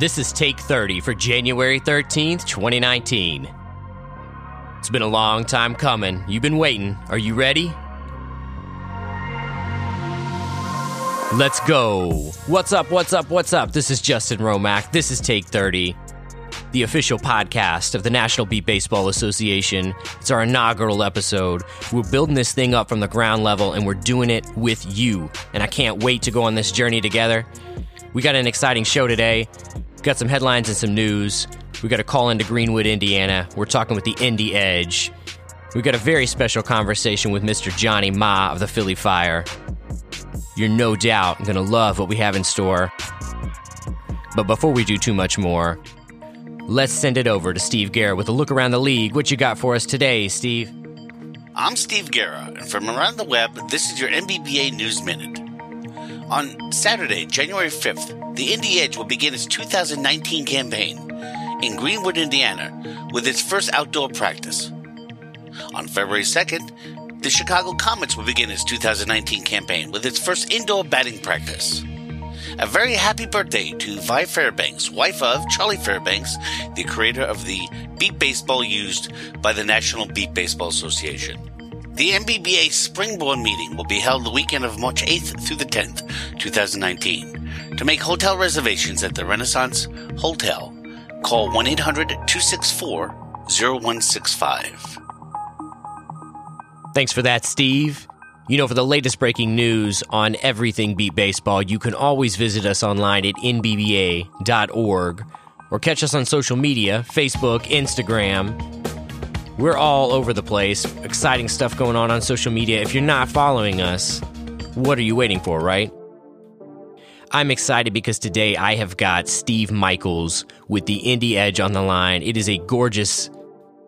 This is Take 30 for January 13th, 2019. It's been a long time coming. You've been waiting. Are you ready? Let's go. What's up? What's up? What's up? This is Justin Romack. This is Take 30, the official podcast of the National Beep Baseball Association. It's our inaugural episode. We're building this thing up from the ground level and we're doing it with you. And I can't wait to go on this journey together. We got an exciting show today. Got some headlines and some news. We got a call into Greenwood, Indiana. We're talking with the Indy Edge. We've got a very special conversation with Mr. Johnny Ma of the Philly Fire. You're no doubt going to love what we have in store. But before we do too much more, let's send it over to Steve Guerra with a look around the league. What you got for us today, Steve? I'm Steve Guerra, and from around the web, this is your NBBA News Minute. On Saturday, January 5th, the Indy Edge will begin its 2019 campaign in Greenwood, Indiana, with its first outdoor practice. On February 2nd, the Chicago Comets will begin its 2019 campaign with its first indoor batting practice. A very happy birthday to Vi Fairbanks, wife of Charlie Fairbanks, the creator of the beep baseball used by the National Beep Baseball Association. The NBBA Springboard meeting will be held the weekend of March 8th through the 10th, 2019. To make hotel reservations at the Renaissance Hotel, call 1 800 264 0165. Thanks for that, Steve. You know, for the latest breaking news on everything Beep Baseball, you can always visit us online at nbba.org or catch us on social media Facebook, Instagram. We're all over the place. Exciting stuff going on on social media. If you're not following us, what are you waiting for, right? I'm excited because today I have got Steve Michaels with the Indy Edge on the line. It is a gorgeous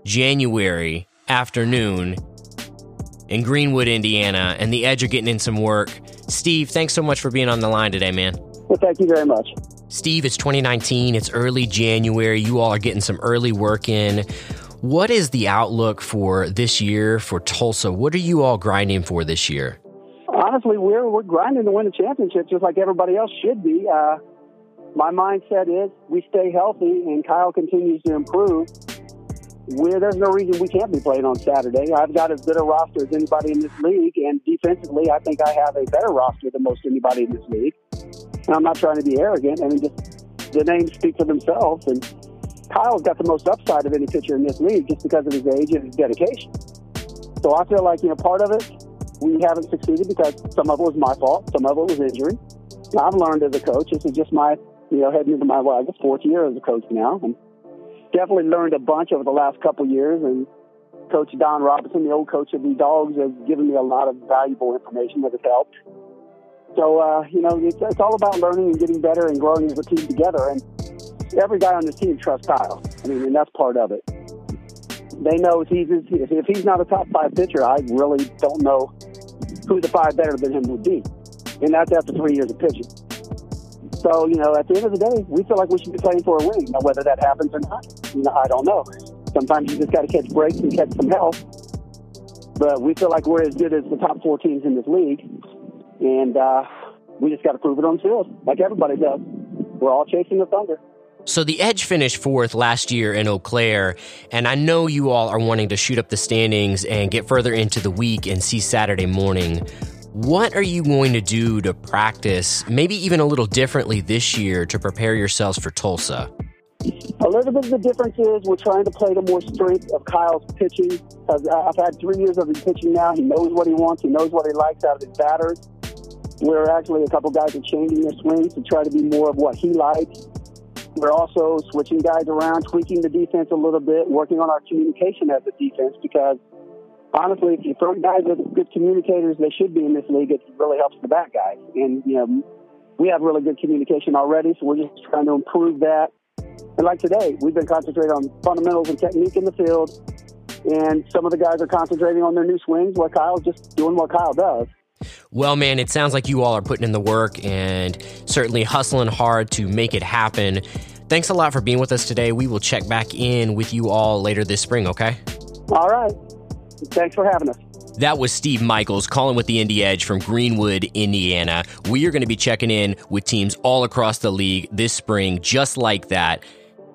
January afternoon in Greenwood, Indiana, and the Edge are getting in some work. Steve, thanks so much for being on the line today, man. Well, thank you very much. Steve, it's 2019. It's early January. You all are getting some early work in. What is the outlook for this year for Tulsa? What are you all grinding for this year? Honestly, we're we're grinding to win the championship just like everybody else should be. Uh, my mindset is we stay healthy and Kyle continues to improve. We're, there's no reason we can't be playing on Saturday. I've got as good a roster as anybody in this league, and defensively, I think I have a better roster than most anybody in this league. And I'm not trying to be arrogant. I mean, just the names speak for themselves. And Kyle's got the most upside of any pitcher in this league just because of his age and his dedication. So I feel like you know part of it we haven't succeeded because some of it was my fault, some of it was injury. I've learned as a coach. This is just my, you know, heading into my well, I guess fourth year as a coach now, and definitely learned a bunch over the last couple years. And Coach Don Robinson, the old coach of the Dogs, has given me a lot of valuable information that has helped. So, uh, you know, it's, it's all about learning and getting better and growing as a team together. And every guy on this team trusts Kyle. I mean, and that's part of it. They know if he's if he's not a top five pitcher, I really don't know who the five better than him would be. And that's after three years of pitching. So, you know, at the end of the day, we feel like we should be playing for a win. Now, whether that happens or not, you know, I don't know. Sometimes you just got to catch breaks and catch some help. But we feel like we're as good as the top four teams in this league. And uh, we just got to prove it on the field, like everybody does. We're all chasing the thunder. So the Edge finished fourth last year in Eau Claire, and I know you all are wanting to shoot up the standings and get further into the week and see Saturday morning. What are you going to do to practice, maybe even a little differently this year, to prepare yourselves for Tulsa? A little bit of the difference is we're trying to play to more strength of Kyle's pitching. I've had three years of his pitching now. He knows what he wants. He knows what he likes out of his batters. We're actually a couple guys are changing their swings to try to be more of what he likes. We're also switching guys around, tweaking the defense a little bit, working on our communication as a defense because honestly, if you throw guys are good communicators, they should be in this league. It really helps the back guys. And, you know, we have really good communication already, so we're just trying to improve that. And like today, we've been concentrating on fundamentals and technique in the field. And some of the guys are concentrating on their new swings, while Kyle's just doing what Kyle does. Well, man, it sounds like you all are putting in the work and certainly hustling hard to make it happen. Thanks a lot for being with us today. We will check back in with you all later this spring, okay? All right. Thanks for having us. That was Steve Michaels calling with the Indy Edge from Greenwood, Indiana. We are going to be checking in with teams all across the league this spring, just like that.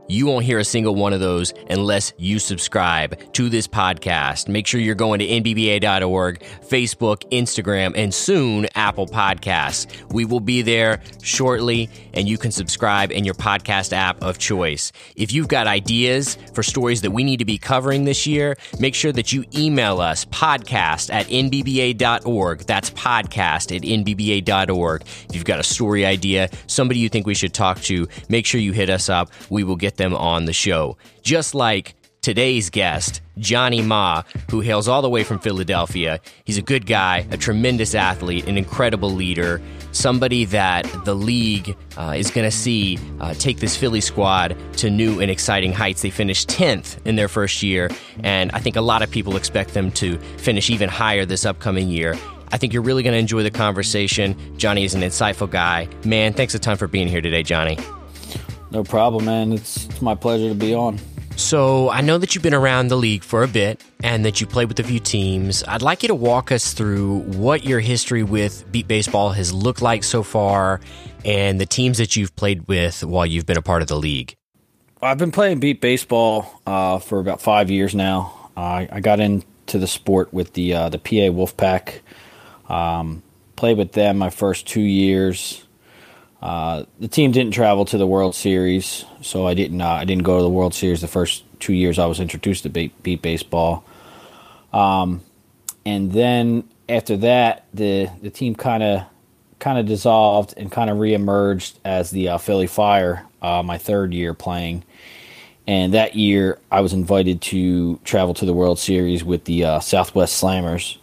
You won't hear a single one of those unless you subscribe to this podcast. Make sure you're going to NBBA.org, Facebook, Instagram, and soon Apple Podcasts. We will be there shortly, and you can subscribe in your podcast app of choice. If you've got ideas for stories that we need to be covering this year, make sure that you email us podcast at NBBA.org. That's podcast at NBBA.org. If you've got a story idea, somebody you think we should talk to, make sure you hit us up. We will get them on the show. Just like today's guest, Johnny Ma, who hails all the way from Philadelphia. He's a good guy, a tremendous athlete, an incredible leader, somebody that the league uh, is going to see uh, take this Philly squad to new and exciting heights. They finished 10th in their first year, and I think a lot of people expect them to finish even higher this upcoming year. I think you're really going to enjoy the conversation. Johnny is an insightful guy. Man, thanks a ton for being here today, Johnny. No problem, man. It's, it's my pleasure to be on. So, I know that you've been around the league for a bit and that you played with a few teams. I'd like you to walk us through what your history with Beep Baseball has looked like so far and the teams that you've played with while you've been a part of the league. I've been playing Beep Baseball uh, for about five years now. Uh, I got into the sport with the uh, the PA Wolfpack. Um, played with them my first two years. Uh, the team didn't travel to the World Series, so I didn't. Uh, I didn't go to the World Series the first two years I was introduced to beep, beep baseball. Um, and then after that, the the team kind of kind of dissolved and kind of reemerged as the uh, Philly Fire. Uh, my third year playing, and that year I was invited to travel to the World Series with the uh, Southwest Slammers,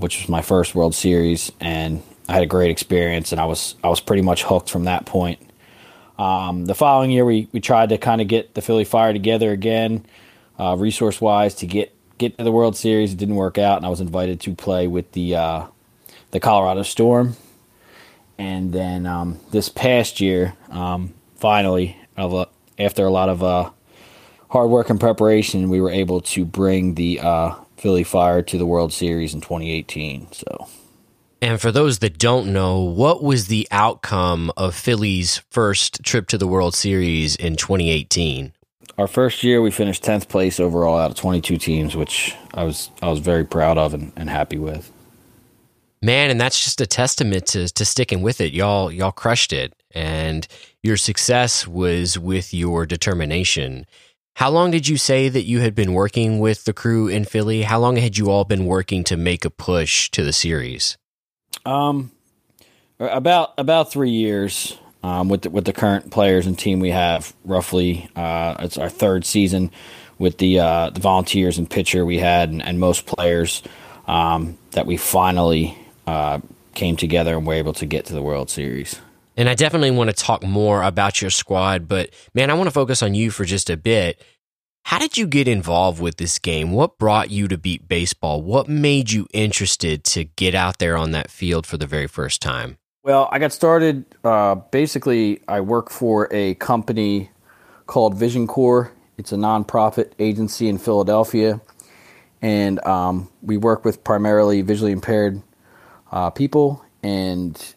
which was my first World Series, and I had a great experience, and I was I was pretty much hooked from that point. Um, the following year, we, we tried to kind of get the Philly Fire together again, uh, resource wise, to get get to the World Series. It didn't work out, and I was invited to play with the uh, the Colorado Storm. And then um, this past year, um, finally, after a lot of uh, hard work and preparation, we were able to bring the uh, Philly Fire to the World Series in 2018. So. And for those that don't know, what was the outcome of Philly's first trip to the World Series in 2018? Our first year, we finished 10th place overall out of 22 teams, which I was I was very proud of and, and happy with. Man, and that's just a testament to to sticking with it. Y'all y'all crushed it, and your success was with your determination. How long did you say that you had been working with the crew in Philly? How long had you all been working to make a push to the series? Um, about about three years um, with the, with the current players and team we have. Roughly, uh, it's our third season with the uh, the volunteers and pitcher we had, and, and most players um, that we finally uh, came together and were able to get to the World Series. And I definitely want to talk more about your squad, but man, I want to focus on you for just a bit. How did you get involved with this game? What brought you to beep baseball? What made you interested to get out there on that field for the very first time? Well, I got started. Uh, basically, I work for a company called Vision Corps. It's a nonprofit agency in Philadelphia, and um, we work with primarily visually impaired uh, people. And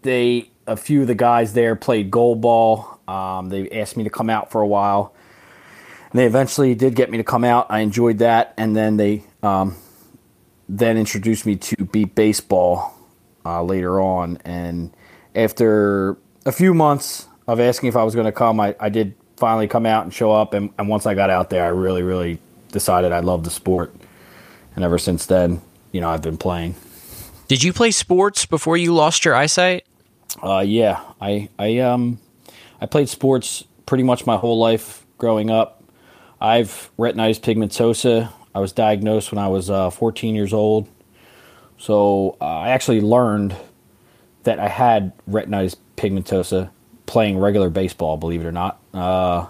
they, a few of the guys there, played goal ball. Um, they asked me to come out for a while and they eventually did get me to come out. I enjoyed that, and then they um, then introduced me to beep baseball uh, later on. And after a few months of asking if I was going to come, I, I did finally come out and show up. And, and once I got out there, I really, really decided I loved the sport. And ever since then, you know, I've been playing. Did you play sports before you lost your eyesight? Uh, yeah, I I um I played sports pretty much my whole life growing up. I've retinitis pigmentosa. I was diagnosed when I was uh, 14 years old. So uh, I actually learned that I had retinitis pigmentosa playing regular baseball, believe it or not. Uh,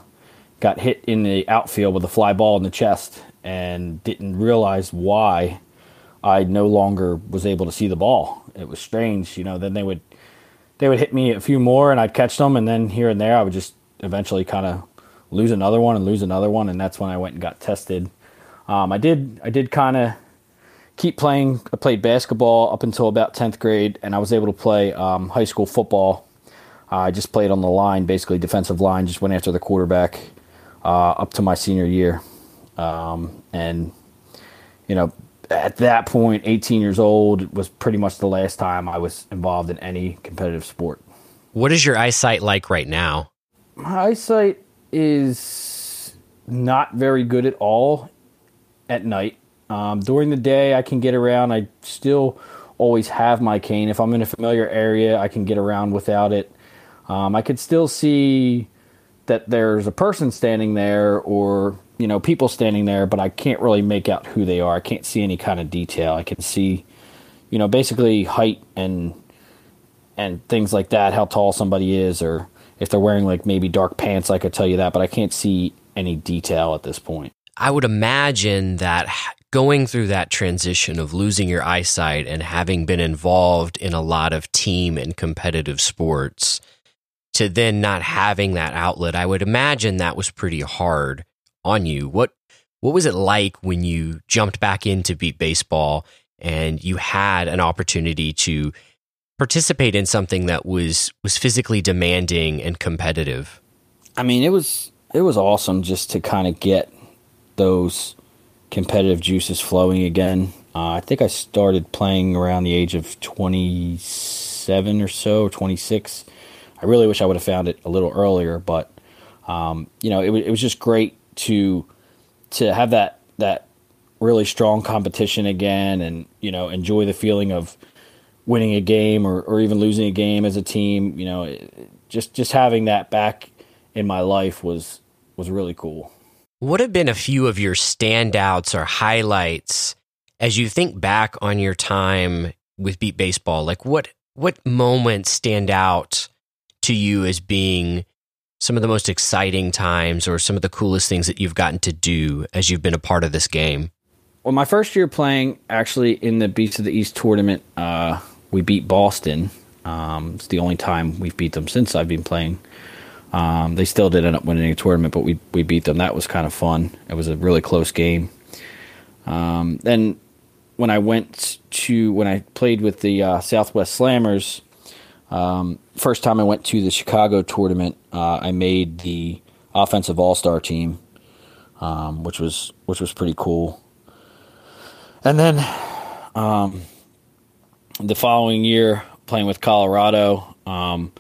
got hit in the outfield with a fly ball in the chest and didn't realize why I no longer was able to see the ball. It was strange, you know. Then they would they would hit me a few more and I'd catch them, and then here and there I would just eventually kind of lose another one and lose another one, and that's when I went and got tested. Um, I did I did kind of keep playing. I played basketball up until about 10th grade, and I was able to play um, high school football. Uh, I just played on the line, basically defensive line, just went after the quarterback uh, up to my senior year. Um, and, you know, at that point, 18 years old was pretty much the last time I was involved in any competitive sport. What is your eyesight like right now? My eyesight is not very good at all at night. Um, during the day, I can get around. I still always have my cane. If I'm in a familiar area, I can get around without it. Um, I could still see that there's a person standing there or you know people standing there, but I can't really make out who they are. I can't see any kind of detail. I can see, you know, basically height and and things like that, how tall somebody is, or if they're wearing like maybe dark pants. I could tell you that, but I can't see any detail at this point. I would imagine that going through that transition of losing your eyesight and having been involved in a lot of team and competitive sports to then not having that outlet, I would imagine that was pretty hard on you. What what was it like when you jumped back into beep baseball and you had an opportunity to participate in something that was was physically demanding and competitive? I mean, it was it was awesome just to kind of get those competitive juices flowing again. Uh, I think I started playing around the age of 27 or so, or 26. I really wish I would have found it a little earlier, but um, you know, it, it was just great to to have that that really strong competition again, and you know enjoy the feeling of winning a game or, or even losing a game as a team. You know, just just having that back in my life was was really cool. What have been a few of your standouts or highlights as you think back on your time with Beep Baseball? Like what what moments stand out to you as being some of the most exciting times or some of the coolest things that you've gotten to do as you've been a part of this game? Well, my first year playing actually in the Beats of the East tournament, uh, we beat Boston. Um, it's the only time we've beat them since I've been playing. Um, they still did end up winning a tournament, but we we beat them. That was kind of fun. It was a really close game. Um, then when I went to when I played with the uh, Southwest Slammers, um, first time I went to the Chicago tournament, uh, I made the offensive All Star team, um, which was which was pretty cool. And then um, the following year, playing with Colorado, um,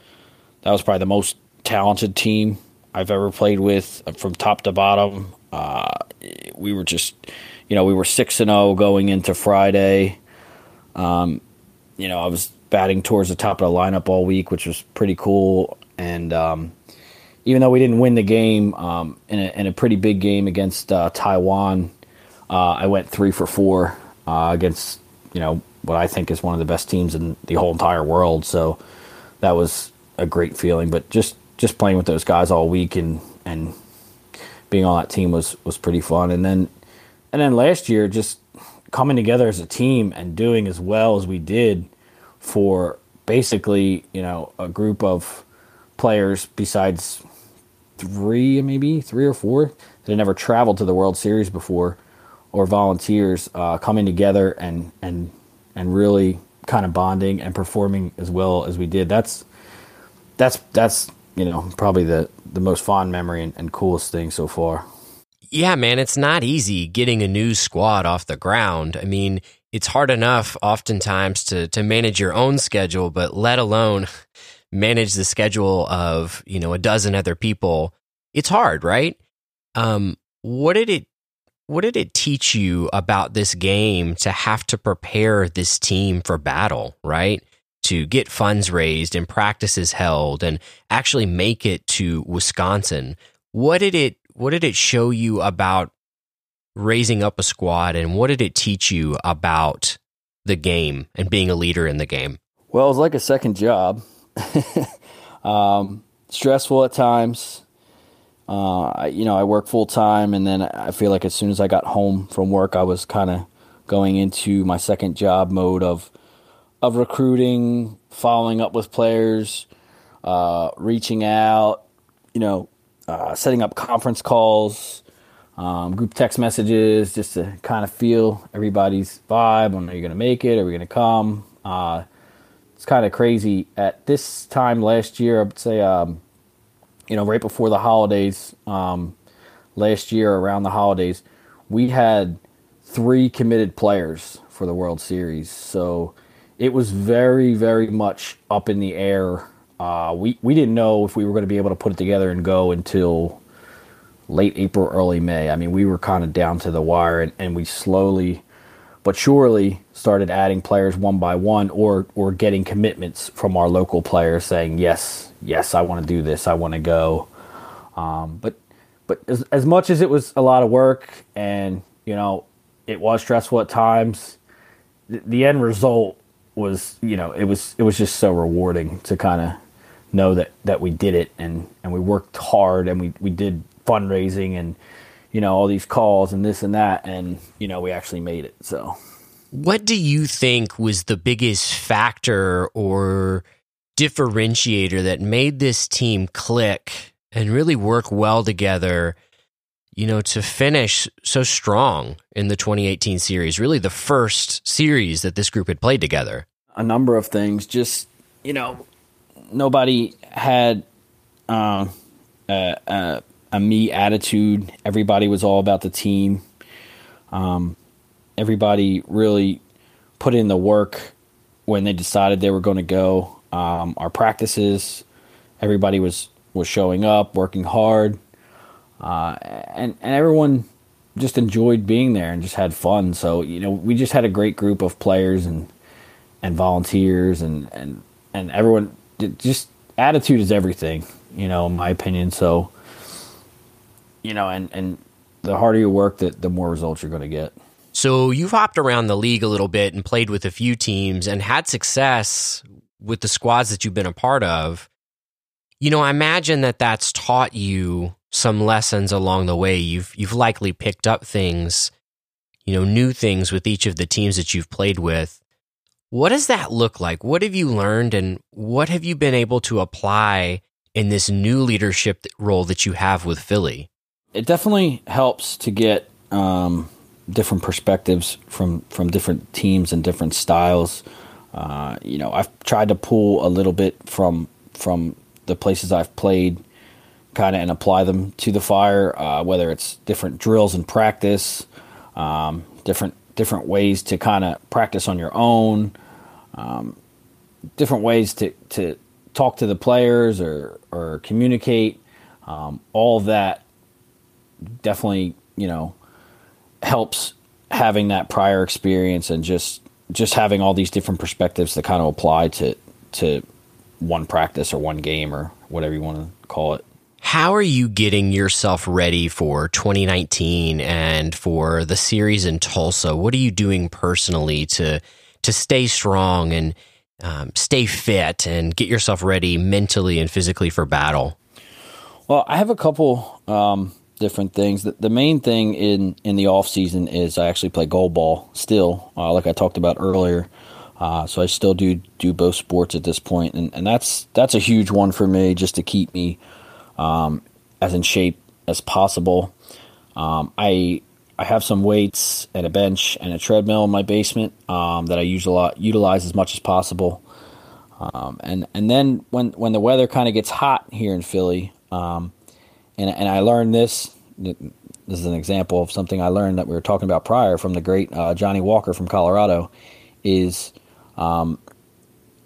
that was probably the most talented team I've ever played with, uh, from top to bottom. Uh, we were just, you know, we were six and zero oh going into Friday. Um, you know, I was batting towards the top of the lineup all week, which was pretty cool. And um, even though we didn't win the game um, in, a, in, a, pretty big game against uh, Taiwan, uh, I went three for four uh, against you know what I think is one of the best teams in the whole entire world. So that was a great feeling. But just just playing with those guys all week and and being on that team was was pretty fun. And then and then last year just coming together as a team and doing as well as we did for basically, you know, a group of players besides three, maybe three or four that had never traveled to the World Series before, or volunteers uh, coming together and and and really kind of bonding and performing as well as we did. That's that's that's you know probably the the most fond memory and, and coolest thing so far. Yeah, man, it's not easy getting a new squad off the ground. I mean, it's hard enough oftentimes to to manage your own schedule, but let alone manage the schedule of you know a dozen other people. It's hard, right? Um, what did it what did it teach you about this game to have to prepare this team for battle, right? To get funds raised and practices held and actually make it to Wisconsin. What did it what did it show you about raising up a squad and what did it teach you about the game and being a leader in the game? Well, it was like a second job. um, stressful at times. Uh, you know, I work full time, and then I feel like as soon as I got home from work, I was kind of going into my second job mode of of recruiting, following up with players, uh, reaching out, you know, uh, setting up conference calls, um, group text messages just to kind of feel everybody's vibe. When are you going to make it? Are we going to come? Uh, it's kind of crazy. At this time last year, I would say, um, you know, right before the holidays, um, last year around the holidays, we had three committed players for the World Series. So it was very, very much up in the air. Uh, we we didn't know if we were going to be able to put it together and go until late April, early May. I mean, we were kind of down to the wire, and, and we slowly but surely started adding players one by one or or getting commitments from our local players saying yes yes i want to do this i want to go. Um, but but as, as much as it was a lot of work and you know it was stressful at times the, the end result was you know it was it was just so rewarding to kind of know that that we did it and and we worked hard and we we did fundraising and you know all these calls and this and that and you know we actually made it so. What do you think was the biggest factor or differentiator that made this team click and really work well together you know to finish so strong in the 2018 series really the first series that this group had played together? A number of things just you know nobody had uh, uh, uh a me attitude. Everybody was all about the team. Um, everybody really put in the work when they decided they were going to go. Um, our practices, everybody was was showing up, working hard, uh, and and everyone just enjoyed being there and just had fun. So you know, we just had a great group of players and and volunteers and and and everyone. Just attitude is everything, you know, in my opinion. So you know, and and the harder you work, the the more results you're going to get. So you've hopped around the league a little bit and played with a few teams and had success with the squads that you've been a part of. You know, I imagine that that's taught you some lessons along the way. You've you've likely picked up things, you know, new things with each of the teams that you've played with. What does that look like? What have you learned and what have you been able to apply in this new leadership role that you have with Philly? It definitely helps to get um, different perspectives from from different teams and different styles. Uh, you know, I've tried to pull a little bit from from the places I've played, kind of, and apply them to the fire. Uh, whether it's different drills and practice, um, different different ways to kind of practice on your own, um, different ways to to talk to the players or or communicate. Um, all that definitely, you know, helps having that prior experience and just just having all these different perspectives that kind of apply to to one practice or one game or whatever you want to call it. How are you getting yourself ready for 2019 and for the series in Tulsa? What are you doing personally to to stay strong and um, stay fit and get yourself ready mentally and physically for battle? Well, I have a couple um, different things. The, the main thing in, in the off season is I actually play goal ball still, uh, like I talked about earlier. Uh, so I still do do both sports at this point, and, and that's that's a huge one for me, just to keep me um, as in shape as possible. Um, I I have some weights and a bench and a treadmill in my basement um, that I use a lot, utilize as much as possible. Um, and and then when when the weather kind of gets hot here in Philly, um, and and I learned this. This is an example of something I learned that we were talking about prior from the great uh, Johnny Walker from Colorado. Is um,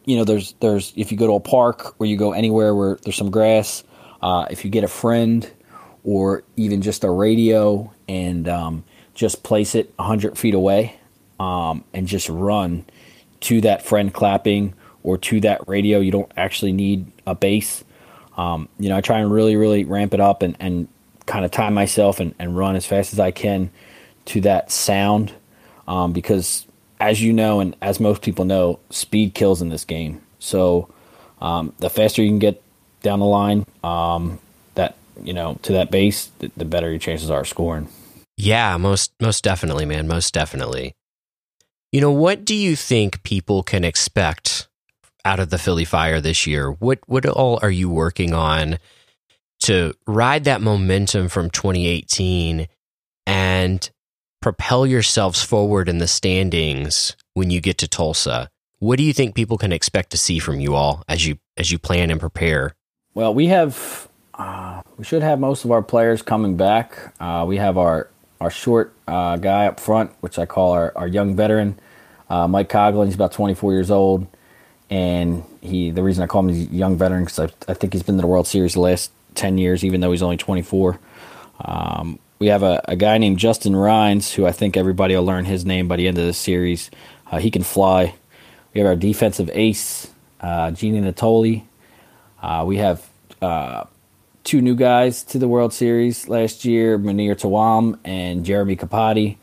you know, there's there's if you go to a park or you go anywhere where there's some grass, uh, if you get a friend or even just a radio and um, just place it 100 feet away um, and just run to that friend clapping or to that radio. You don't actually need a base. Um, you know, I try and really, really ramp it up and, and kind of time myself and, and run as fast as I can to that sound um, because, as you know, and as most people know, speed kills in this game. So um, the faster you can get down the line, um, that you know, to that base, the, the better your chances are scoring. Yeah, most most definitely, man, most definitely. You know, what do you think people can expect out of the Philly Fire this year? What what all are you working on to ride that momentum from 2018 and propel yourselves forward in the standings when you get to Tulsa. What do you think people can expect to see from you all as you as you plan and prepare? Well, we have uh, we should have most of our players coming back. Uh, we have our our short uh, guy up front, which I call our, our young veteran, uh, Mike Coglin. He's about 24 years old, and he the reason I call him a young veteran because I, I think he's been to the World Series the last 10 years, even though he's only 24. Um, we have a, a, guy named Justin Rhines, who I think everybody will learn his name by the end of the series. Uh, he can fly. We have our defensive ace, uh, Gene Natoli. Uh, we have uh, two new guys to the World Series last year, Munir Tawam and Jeremy Capati,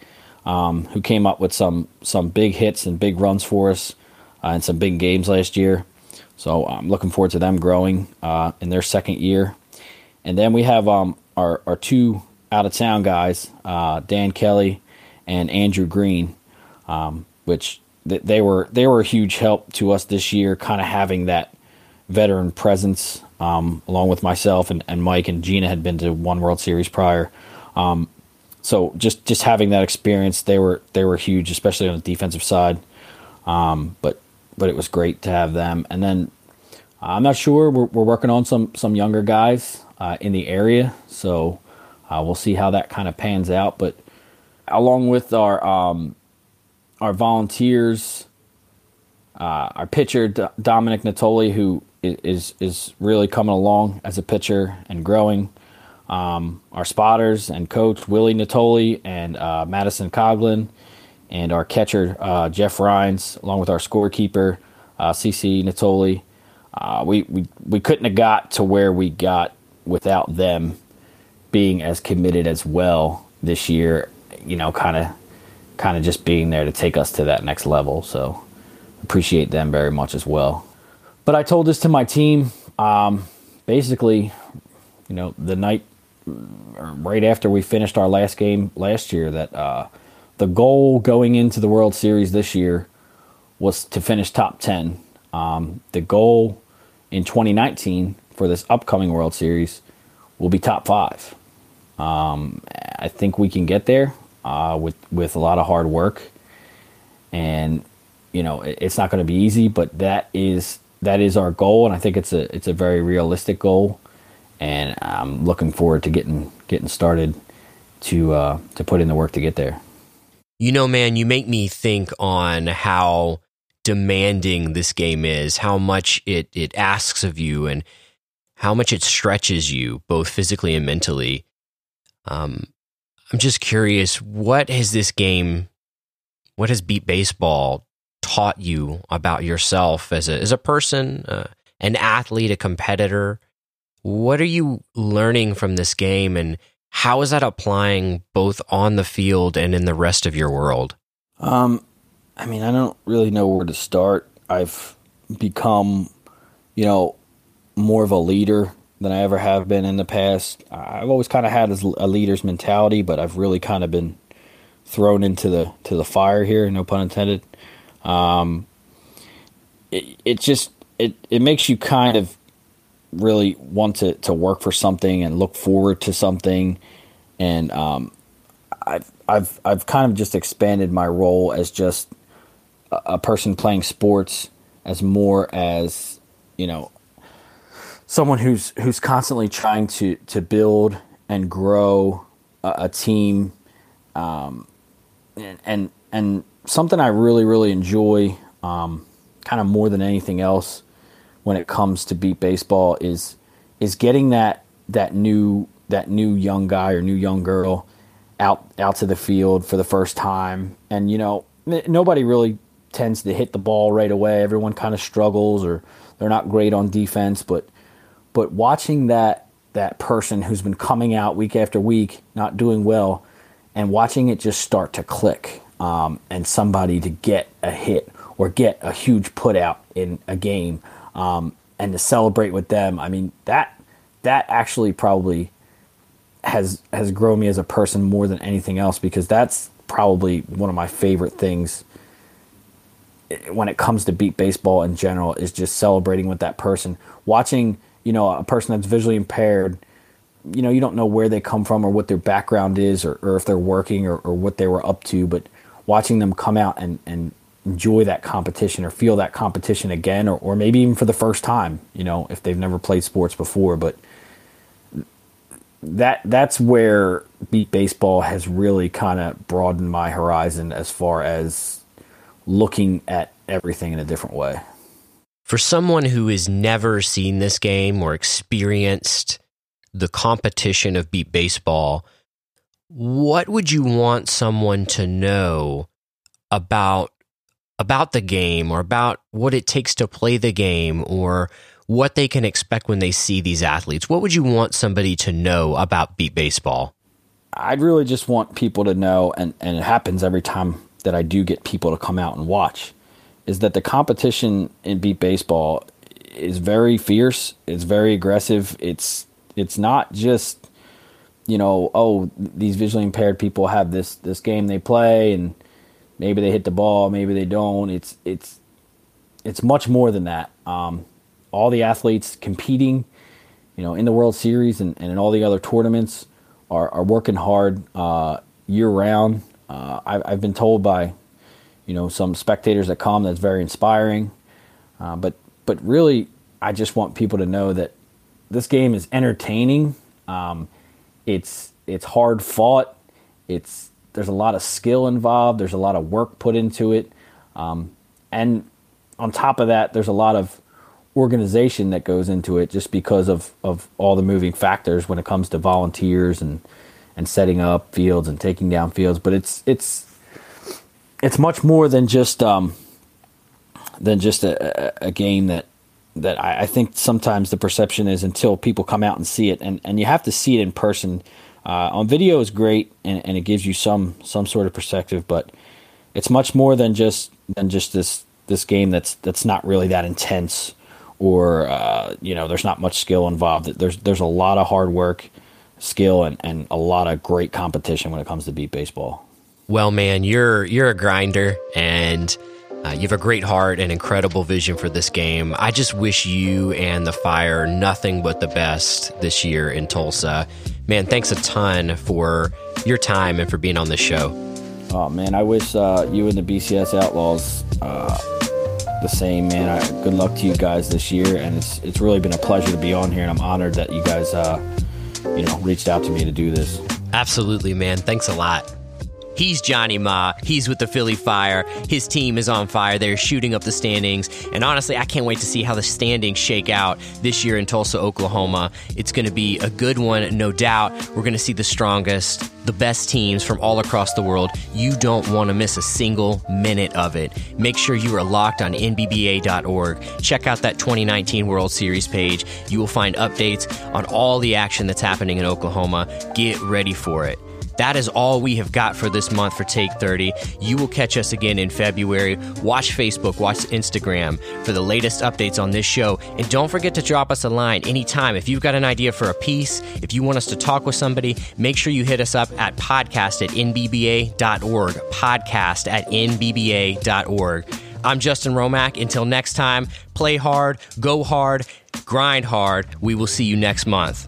um, who came up with some some big hits and big runs for us uh, in some big games last year. So I'm looking forward to them growing uh, in their second year. And then we have um, our, our two out of town guys, uh, Dan Kelly and Andrew Green, um, which they were they were a huge help to us this year, kind of having that veteran presence, um, along with myself and, and Mike and Gina had been to one World Series prior. Um, so just just having that experience, they were they were huge, especially on the defensive side. Um, but but it was great to have them. And then I'm not sure we're, we're working on some some younger guys uh, in the area, so uh, we'll see how that kind of pans out. But along with our um, our volunteers, uh, our pitcher Dominic Natoli, who is is really coming along as a pitcher and growing. Um, our spotters and coach Willie Natoli and uh, Madison Coglin, and our catcher uh, Jeff Rhines, along with our scorekeeper uh, CC Natoli. Uh, we, we we couldn't have got to where we got without them being as committed as well this year. You know, kind of kind of just being there to take us to that next level. So appreciate them very much as well. But I told this to my team um, basically, you know, the night right after we finished our last game last year that uh, the goal going into the World Series this year was to finish top 10. Um, the goal in 2019 for this upcoming World Series will be top five. Um, I think we can get there uh, with with a lot of hard work, and you know it, it's not going to be easy, but that is that is our goal, and I think it's a it's a very realistic goal, and I'm looking forward to getting getting started to uh, to put in the work to get there. You know, man, you make me think on how demanding this game is, how much it it asks of you, and how much it stretches you both physically and mentally. Um, I'm just curious, what has this game, what has Beep Baseball taught you about yourself as a as a person, uh, an athlete, a competitor? What are you learning from this game, and how is that applying both on the field and in the rest of your world? Um, I mean, I don't really know where to start. I've become, you know, more of a leader than I ever have been in the past. I've always kind of had a leader's mentality, but I've really kind of been thrown into the to the fire here. No pun intended. Um, it it just it it makes you kind of really want to to work for something and look forward to something, and um, I've I've I've kind of just expanded my role as just a, person playing sports as more as you know someone who's who's constantly trying to to build and grow a, a team, um, and, and, and something I really really enjoy, um, kind of more than anything else, when it comes to beep baseball is is getting that that new that new young guy or new young girl out out to the field for the first time, and you know nobody really tends to hit the ball right away. Everyone kind of struggles or they're not great on defense, but but watching that that person who's been coming out week after week, not doing well, and watching it just start to click, um, and somebody to get a hit or get a huge put out in a game, um, and to celebrate with them. I mean that that actually probably has has grown me as a person more than anything else because that's probably one of my favorite things when it comes to beep baseball in general is just celebrating with that person watching you know, a person that's visually impaired you know, you don't know where they come from or what their background is or, or if they're working or, or what they were up to, but watching them come out and, and enjoy that competition or feel that competition again or, or maybe even for the first time, you know, if they've never played sports before. But that that's where beep baseball has really kind of broadened my horizon as far as looking at everything in a different way. For someone who has never seen this game or experienced the competition of beep baseball, what would you want someone to know about about the game or about what it takes to play the game or what they can expect when they see these athletes? What would you want somebody to know about beep baseball? I'd really just want people to know, and, and it happens every time that I do get people to come out and watch, is that the competition in beep baseball is very fierce. It's very aggressive. It's it's not just you know oh these visually impaired people have this this game they play and maybe they hit the ball maybe they don't. It's it's it's much more than that. Um, all the athletes competing, you know, in the World Series and, and in all the other tournaments are, are working hard uh, year round. Uh, I, I've been told by, you know, some spectators that come that's very inspiring. Uh, but but really, I just want people to know that this game is entertaining. Um, it's it's hard fought. It's there's a lot of skill involved. There's a lot of work put into it, um, and on top of that, there's a lot of organization that goes into it just because of, of all the moving factors when it comes to volunteers and and setting up fields and taking down fields. But it's it's it's much more than just um, than just a, a, game that that I, I, think sometimes the perception is until people come out and see it, and, and you have to see it in person. Uh, on video is great and, and it gives you some some sort of perspective, but it's much more than just than just this this game that's that's not really that intense or uh, you know there's not much skill involved. There's there's a lot of hard work, skill, and, and a lot of great competition when it comes to beep baseball. Well, man, you're you're a grinder and. Uh, you have a great heart and incredible vision for this game. I just wish you and the Fire nothing but the best this year in Tulsa. Man, thanks a ton for your time and for being on this show. Oh man, I wish uh, you and the BCS Outlaws uh, the same, man. I, good luck to you guys this year, and it's it's really been a pleasure to be on here, and I'm honored that you guys, uh, you know, reached out to me to do this. Absolutely, man. Thanks a lot. He's Johnny Ma. He's with the Philly Fire. His team is on fire. They're shooting up the standings. And honestly, I can't wait to see how the standings shake out this year in Tulsa, Oklahoma. It's going to be a good one, no doubt. We're going to see the strongest, the best teams from all across the world. You don't want to miss a single minute of it. Make sure you are locked on NBBA.org. Check out that 2019 World Series page. You will find updates on all the action that's happening in Oklahoma. Get ready for it. That is all we have got for this month for Take 30. You will catch us again in February. Watch Facebook, watch Instagram for the latest updates on this show. And don't forget to drop us a line anytime. If you've got an idea for a piece, if you want us to talk with somebody, make sure you hit us up at podcast at nbba.org. Podcast at nbba.org. I'm Justin Romack. Until next time, play hard, go hard, grind hard. We will see you next month.